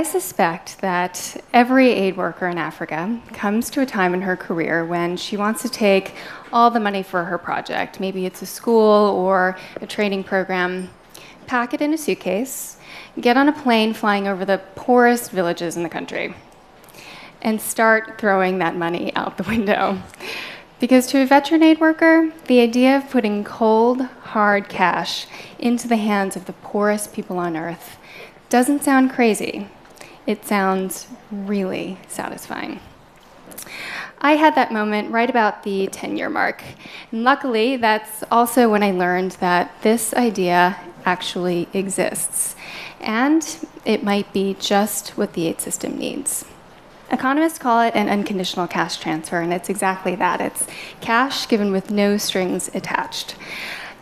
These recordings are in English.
I suspect that every aid worker in Africa comes to a time in her career when she wants to take all the money for her project. Maybe it's a school or a training program, pack it in a suitcase, get on a plane flying over the poorest villages in the country, and start throwing that money out the window. Because to a veteran aid worker, the idea of putting cold, hard cash into the hands of the poorest people on earth doesn't sound crazy. It sounds really satisfying. I had that moment right about the 10 year mark. And luckily, that's also when I learned that this idea actually exists. And it might be just what the aid system needs. Economists call it an unconditional cash transfer, and it's exactly that. It's cash given with no strings attached.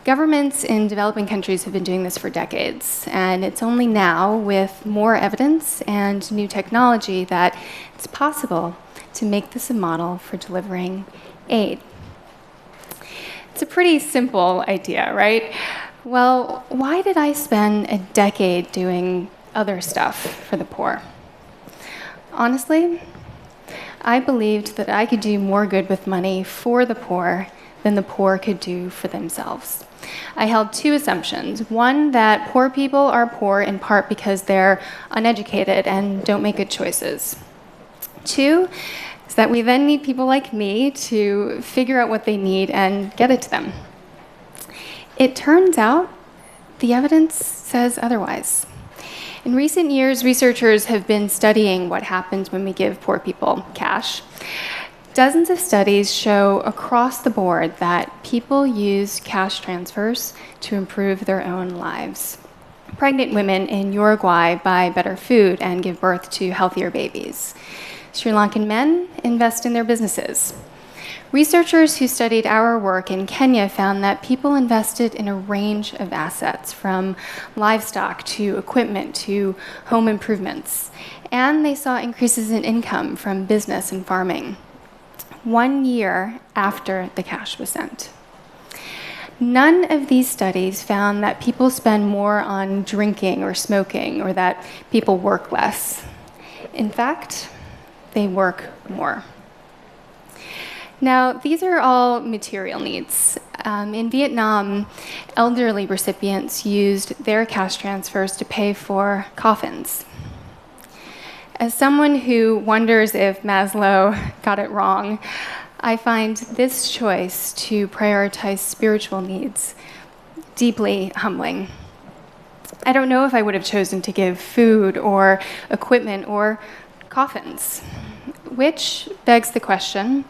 Governments in developing countries have been doing this for decades, and it's only now, with more evidence and new technology, that it's possible to make this a model for delivering aid. It's a pretty simple idea, right? Well, why did I spend a decade doing other stuff for the poor? Honestly, I believed that I could do more good with money for the poor than the poor could do for themselves. I held two assumptions. One, that poor people are poor in part because they're uneducated and don't make good choices. Two, is that we then need people like me to figure out what they need and get it to them. It turns out the evidence says otherwise. In recent years, researchers have been studying what happens when we give poor people cash. Dozens of studies show across the board that people use cash transfers to improve their own lives. Pregnant women in Uruguay buy better food and give birth to healthier babies. Sri Lankan men invest in their businesses. Researchers who studied our work in Kenya found that people invested in a range of assets, from livestock to equipment to home improvements, and they saw increases in income from business and farming. One year after the cash was sent. None of these studies found that people spend more on drinking or smoking or that people work less. In fact, they work more. Now, these are all material needs. Um, in Vietnam, elderly recipients used their cash transfers to pay for coffins. As someone who wonders if Maslow got it wrong, I find this choice to prioritize spiritual needs deeply humbling. I don't know if I would have chosen to give food or equipment or coffins. Which begs the question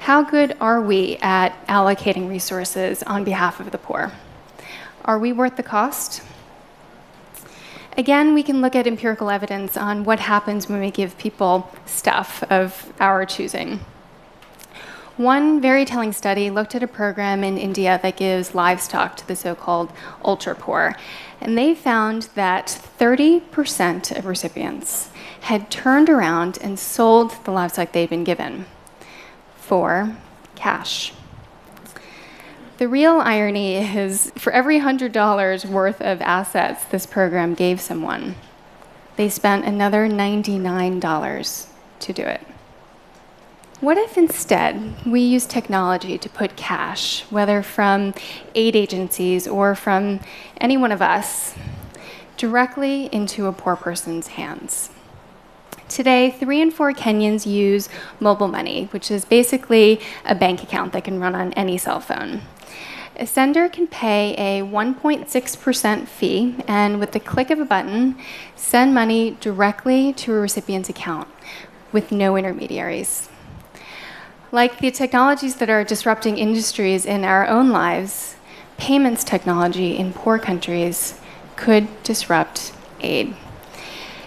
how good are we at allocating resources on behalf of the poor? Are we worth the cost? Again, we can look at empirical evidence on what happens when we give people stuff of our choosing. One very telling study looked at a program in India that gives livestock to the so called ultra poor, and they found that 30% of recipients had turned around and sold the livestock they'd been given for cash. The real irony is for every $100 worth of assets this program gave someone, they spent another $99 to do it. What if instead we use technology to put cash, whether from aid agencies or from any one of us, directly into a poor person's hands? Today, three in four Kenyans use mobile money, which is basically a bank account that can run on any cell phone. A sender can pay a 1.6% fee and, with the click of a button, send money directly to a recipient's account with no intermediaries. Like the technologies that are disrupting industries in our own lives, payments technology in poor countries could disrupt aid.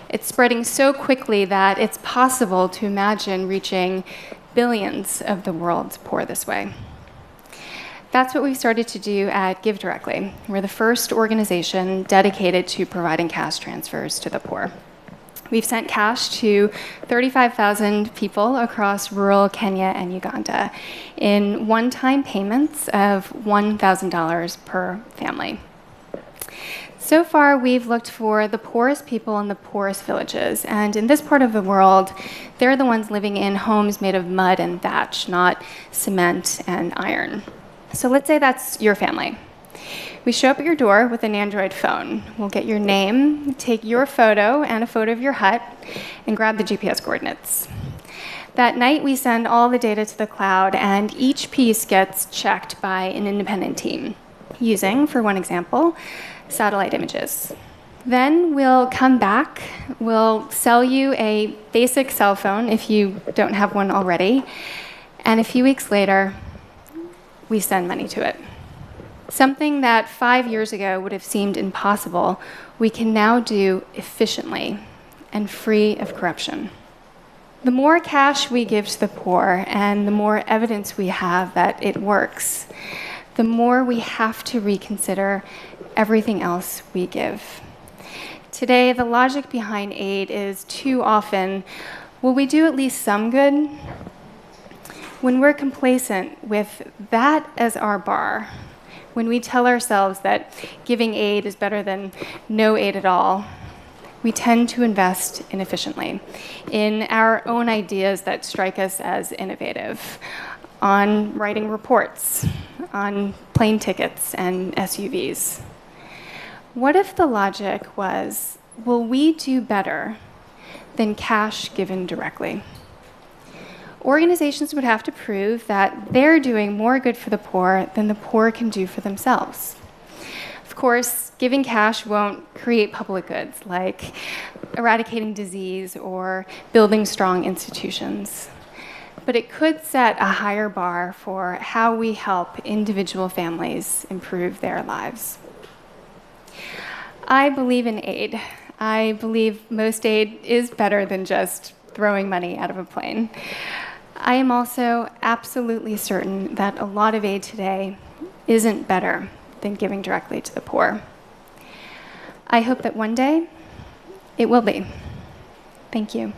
It's spreading so quickly that it's possible to imagine reaching billions of the world's poor this way. That's what we've started to do at GiveDirectly. We're the first organization dedicated to providing cash transfers to the poor. We've sent cash to 35,000 people across rural Kenya and Uganda in one time payments of $1,000 per family. So far, we've looked for the poorest people in the poorest villages. And in this part of the world, they're the ones living in homes made of mud and thatch, not cement and iron. So let's say that's your family. We show up at your door with an Android phone. We'll get your name, take your photo and a photo of your hut, and grab the GPS coordinates. That night, we send all the data to the cloud, and each piece gets checked by an independent team using, for one example, satellite images. Then we'll come back, we'll sell you a basic cell phone if you don't have one already, and a few weeks later, we send money to it. Something that five years ago would have seemed impossible, we can now do efficiently and free of corruption. The more cash we give to the poor and the more evidence we have that it works, the more we have to reconsider everything else we give. Today, the logic behind aid is too often will we do at least some good? When we're complacent with that as our bar, when we tell ourselves that giving aid is better than no aid at all, we tend to invest inefficiently in our own ideas that strike us as innovative, on writing reports, on plane tickets and SUVs. What if the logic was will we do better than cash given directly? Organizations would have to prove that they're doing more good for the poor than the poor can do for themselves. Of course, giving cash won't create public goods like eradicating disease or building strong institutions. But it could set a higher bar for how we help individual families improve their lives. I believe in aid. I believe most aid is better than just throwing money out of a plane. I am also absolutely certain that a lot of aid today isn't better than giving directly to the poor. I hope that one day it will be. Thank you.